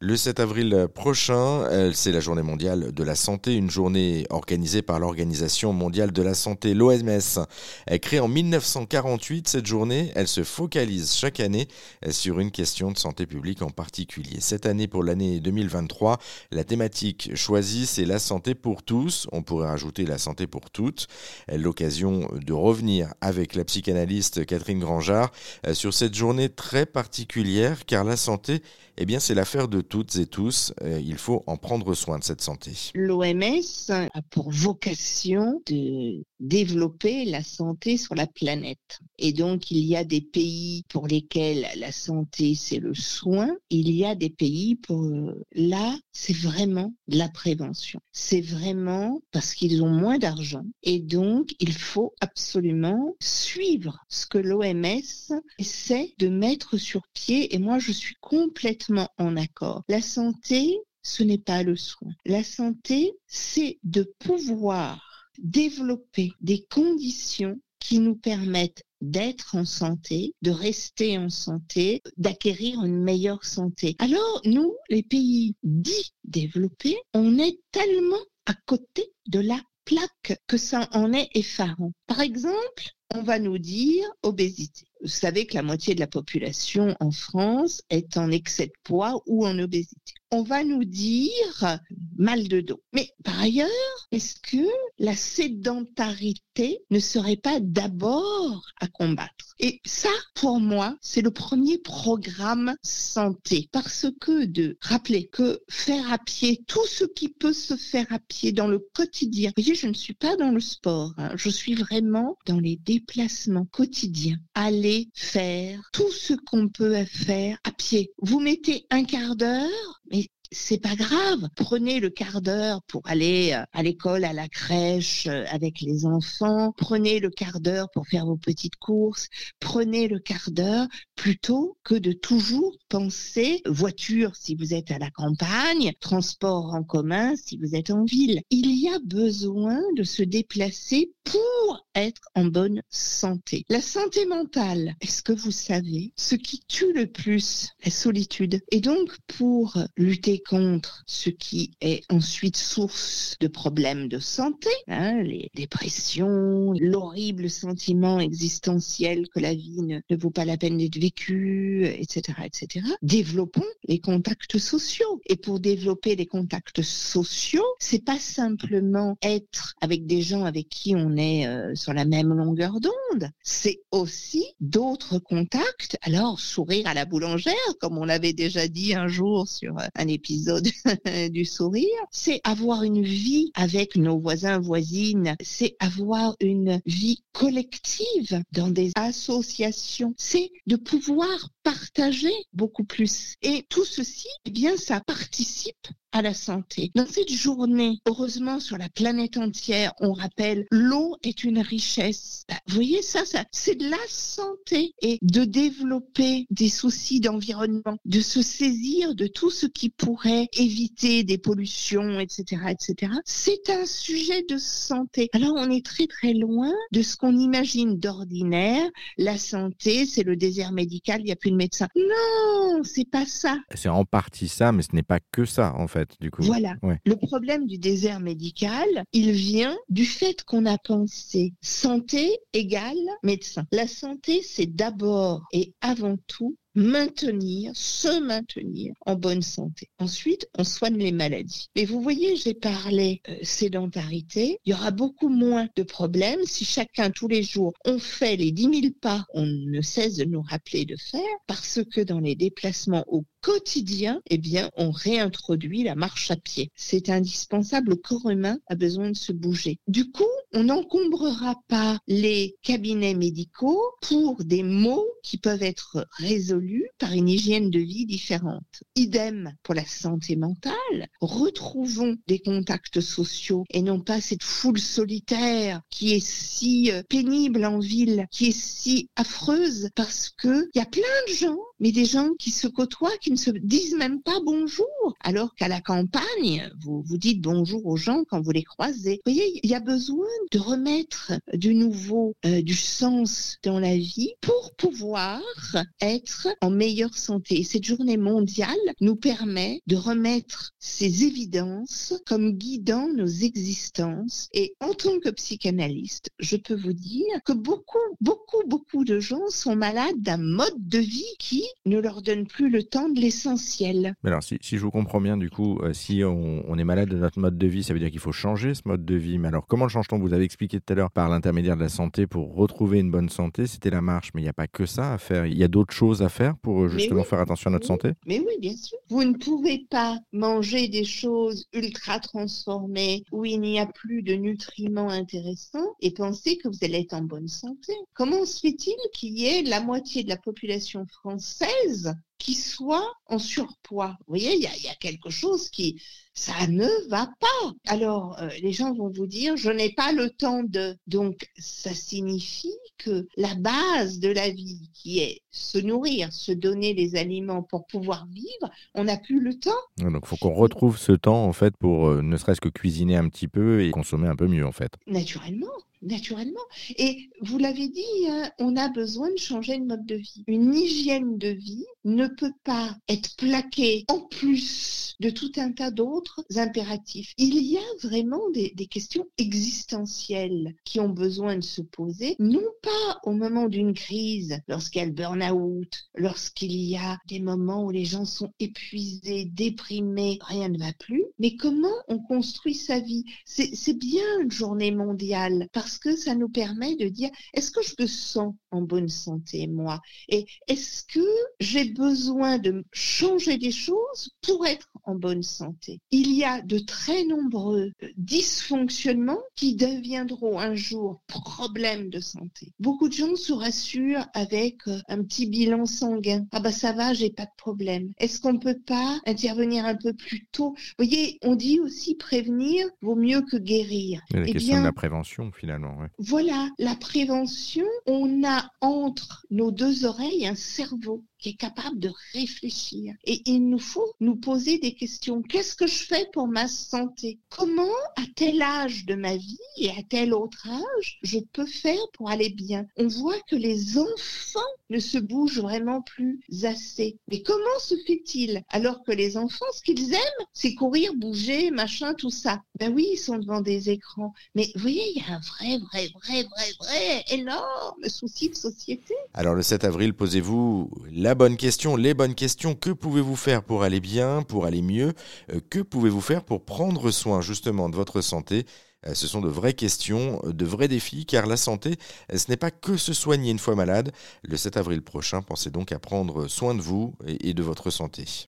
Le 7 avril prochain, euh, c'est la journée mondiale de la santé, une journée organisée par l'Organisation mondiale de la santé, l'OMS. Créée en 1948, cette journée, elle se focalise chaque année euh, sur une question de santé publique en particulier. Cette année, pour l'année 2023, la thématique choisie, c'est la santé pour tous. On pourrait rajouter la santé pour toutes. L'occasion de revenir avec la psychanalyste Catherine Grangeard euh, sur cette journée très particulière, car la santé, eh bien, c'est l'affaire de toutes et tous. Euh, il faut en prendre soin de cette santé. L'OMS a pour vocation de développer la santé sur la planète. Et donc, il y a des pays pour lesquels la santé, c'est le soin. Il y a des pays pour là, c'est vraiment la prévention. C'est vraiment parce qu'ils ont moins d'argent. Et donc, il faut absolument suivre ce que l'OMS essaie de mettre sur pied. Et moi, je suis complètement en accord. La santé, ce n'est pas le soin. La santé, c'est de pouvoir développer des conditions qui nous permettent d'être en santé, de rester en santé, d'acquérir une meilleure santé. Alors, nous, les pays dits développés, on est tellement à côté de la plaque que ça en est effarant. Par exemple, on va nous dire obésité. Vous savez que la moitié de la population en France est en excès de poids ou en obésité. On va nous dire mal de dos. Mais par ailleurs, est-ce que la sédentarité ne serait pas d'abord à combattre? Et ça, pour moi, c'est le premier programme santé. Parce que de rappeler que faire à pied, tout ce qui peut se faire à pied dans le quotidien. Vous voyez, je ne suis pas dans le sport. Hein. Je suis vraiment dans les déplacements quotidiens. Aller faire tout ce qu'on peut faire à pied. Vous mettez un quart d'heure, c'est pas grave. Prenez le quart d'heure pour aller euh, à l'école, à la crèche euh, avec les enfants. Prenez le quart d'heure pour faire vos petites courses. Prenez le quart d'heure plutôt que de toujours penser voiture si vous êtes à la campagne, transport en commun si vous êtes en ville. Il y a besoin de se déplacer pour être en bonne santé. La santé mentale, est-ce que vous savez ce qui tue le plus? La solitude. Et donc pour lutter contre ce qui est ensuite source de problèmes de santé, hein, les dépressions, l'horrible sentiment existentiel que la vie ne, vaut pas la peine d'être vécue, etc., etc. Développons les contacts sociaux. Et pour développer les contacts sociaux, c'est pas simplement être avec des gens avec qui on est euh, sur la même longueur d'onde, c'est aussi d'autres contacts. Alors sourire à la boulangère, comme on l'avait déjà dit un jour sur un épisode du sourire, c'est avoir une vie avec nos voisins, voisines, c'est avoir une vie collective dans des associations, c'est de pouvoir partager beaucoup plus. Et tout ceci, eh bien, ça participe à la santé. Dans cette journée, heureusement sur la planète entière, on rappelle l'eau est une richesse. Vous voyez ça, ça c'est de la santé et de développer des soucis d'environnement, de se saisir de tout ce qui pourrait éviter des pollutions, etc., etc. C'est un sujet de santé. Alors on est très très loin de ce qu'on imagine d'ordinaire. La santé, c'est le désert médical, il n'y a plus de médecin. Non, c'est pas ça. C'est en partie ça, mais ce n'est pas que ça en fait du coup. Voilà. Le problème du désert médical, il vient du fait qu'on a pensé santé égale médecin. La santé, c'est d'abord et avant tout maintenir, se maintenir en bonne santé. Ensuite, on soigne les maladies. Mais vous voyez, j'ai parlé euh, sédentarité. Il y aura beaucoup moins de problèmes si chacun, tous les jours, on fait les 10 000 pas, on ne cesse de nous rappeler de faire, parce que dans les déplacements au quotidien, eh bien, on réintroduit la marche à pied. C'est indispensable. Le corps humain a besoin de se bouger. Du coup, on n'encombrera pas les cabinets médicaux pour des maux qui peuvent être résolus par une hygiène de vie différente. Idem pour la santé mentale. Retrouvons des contacts sociaux et non pas cette foule solitaire qui est si euh, pénible en ville, qui est si affreuse parce que il y a plein de gens mais des gens qui se côtoient, qui ne se disent même pas bonjour, alors qu'à la campagne, vous vous dites bonjour aux gens quand vous les croisez. Vous voyez, il y a besoin de remettre du nouveau, euh, du sens dans la vie pour pouvoir être en meilleure santé. Cette journée mondiale nous permet de remettre ces évidences comme guidant nos existences. Et en tant que psychanalyste, je peux vous dire que beaucoup, beaucoup, beaucoup de gens sont malades d'un mode de vie qui ne leur donne plus le temps de l'essentiel. Mais alors, si, si, je vous comprends bien, du coup, euh, si on, on, est malade de notre mode de vie, ça veut dire qu'il faut changer ce mode de vie. Mais alors, comment le change-t-on? Vous avez expliqué tout à l'heure par l'intermédiaire de la santé pour retrouver une bonne santé, c'était la marche. Mais il n'y a pas que ça à faire. Il y a d'autres choses à faire pour euh, justement faire attention à notre santé? Mais oui, bien sûr. Vous ne pouvez pas manger des choses ultra transformées où il n'y a plus de nutriments intéressants et penser que vous allez être en bonne santé. Comment se fait-il qu'il y ait la moitié de la population française francesa qui soit en surpoids. Vous voyez, il y a, y a, quelque chose qui, ça ne va pas. Alors, euh, les gens vont vous dire, je n'ai pas le temps de. Donc, ça signifie que la base de la vie, qui est se nourrir, se donner les aliments pour pouvoir vivre, on n'a plus le temps. Donc, il faut qu'on retrouve ce temps, en fait, pour euh, ne serait-ce que cuisiner un petit peu et consommer un peu mieux, en fait. Naturellement naturellement. Et vous l'avez dit, hein, on a besoin de changer de mode de vie. Une hygiène de vie ne peut pas être plaquée en plus de tout un tas d'autres impératifs. Il y a vraiment des, questions existentielles qui ont besoin de se poser, non pas au moment d'une crise, lorsqu'il burn-out, lorsqu'il y a des moments où les gens sont épuisés, déprimés, rien ne va plus, mais comment on construit sa vie. C'est bien une journée mondiale parce que ça nous permet de dire est-ce que je me sens en bonne santé, moi? Et est-ce que j'ai besoin de changer des choses pour être en bonne santé Il y a de très nombreux dysfonctionnements qui deviendront un jour problèmes de santé. Beaucoup de gens se rassurent avec euh, un petit bilan sanguin. Ah bah ça va, j'ai pas de problème. Est-ce qu'on peut pas intervenir un peu plus tôt? Vous voyez, on dit aussi prévenir vaut mieux que guérir. la eh question bien, de la prévention finalement. Ouais. Voilà, la prévention, on a entre nos deux oreilles un cerveau qui est capable de réfléchir. Et il nous faut nous poser des questions. Qu'est-ce que je fais pour ma santé? Comment, à tel âge de ma vie et à tel autre âge, je peux faire pour aller bien? On voit que les enfants ne se bougent vraiment plus assez. Mais comment se fait-il alors que les enfants, ce qu'ils aiment, c'est courir, bouger, machin, tout ça? Ben oui, ils sont devant des écrans. Mais vous voyez, il y a un vrai, vrai, vrai, vrai, vrai, énorme souci de société. Alors le 7 avril, posez-vous la bonne question, les bonnes questions. Que pouvez-vous faire pour aller bien, pour aller mieux? Que pouvez-vous faire pour prendre soin justement de votre santé? Ce sont de vraies questions, de vrais défis, car la santé, ce n'est pas que se soigner une fois malade. Le 7 avril prochain, pensez donc à prendre soin de vous et de votre santé.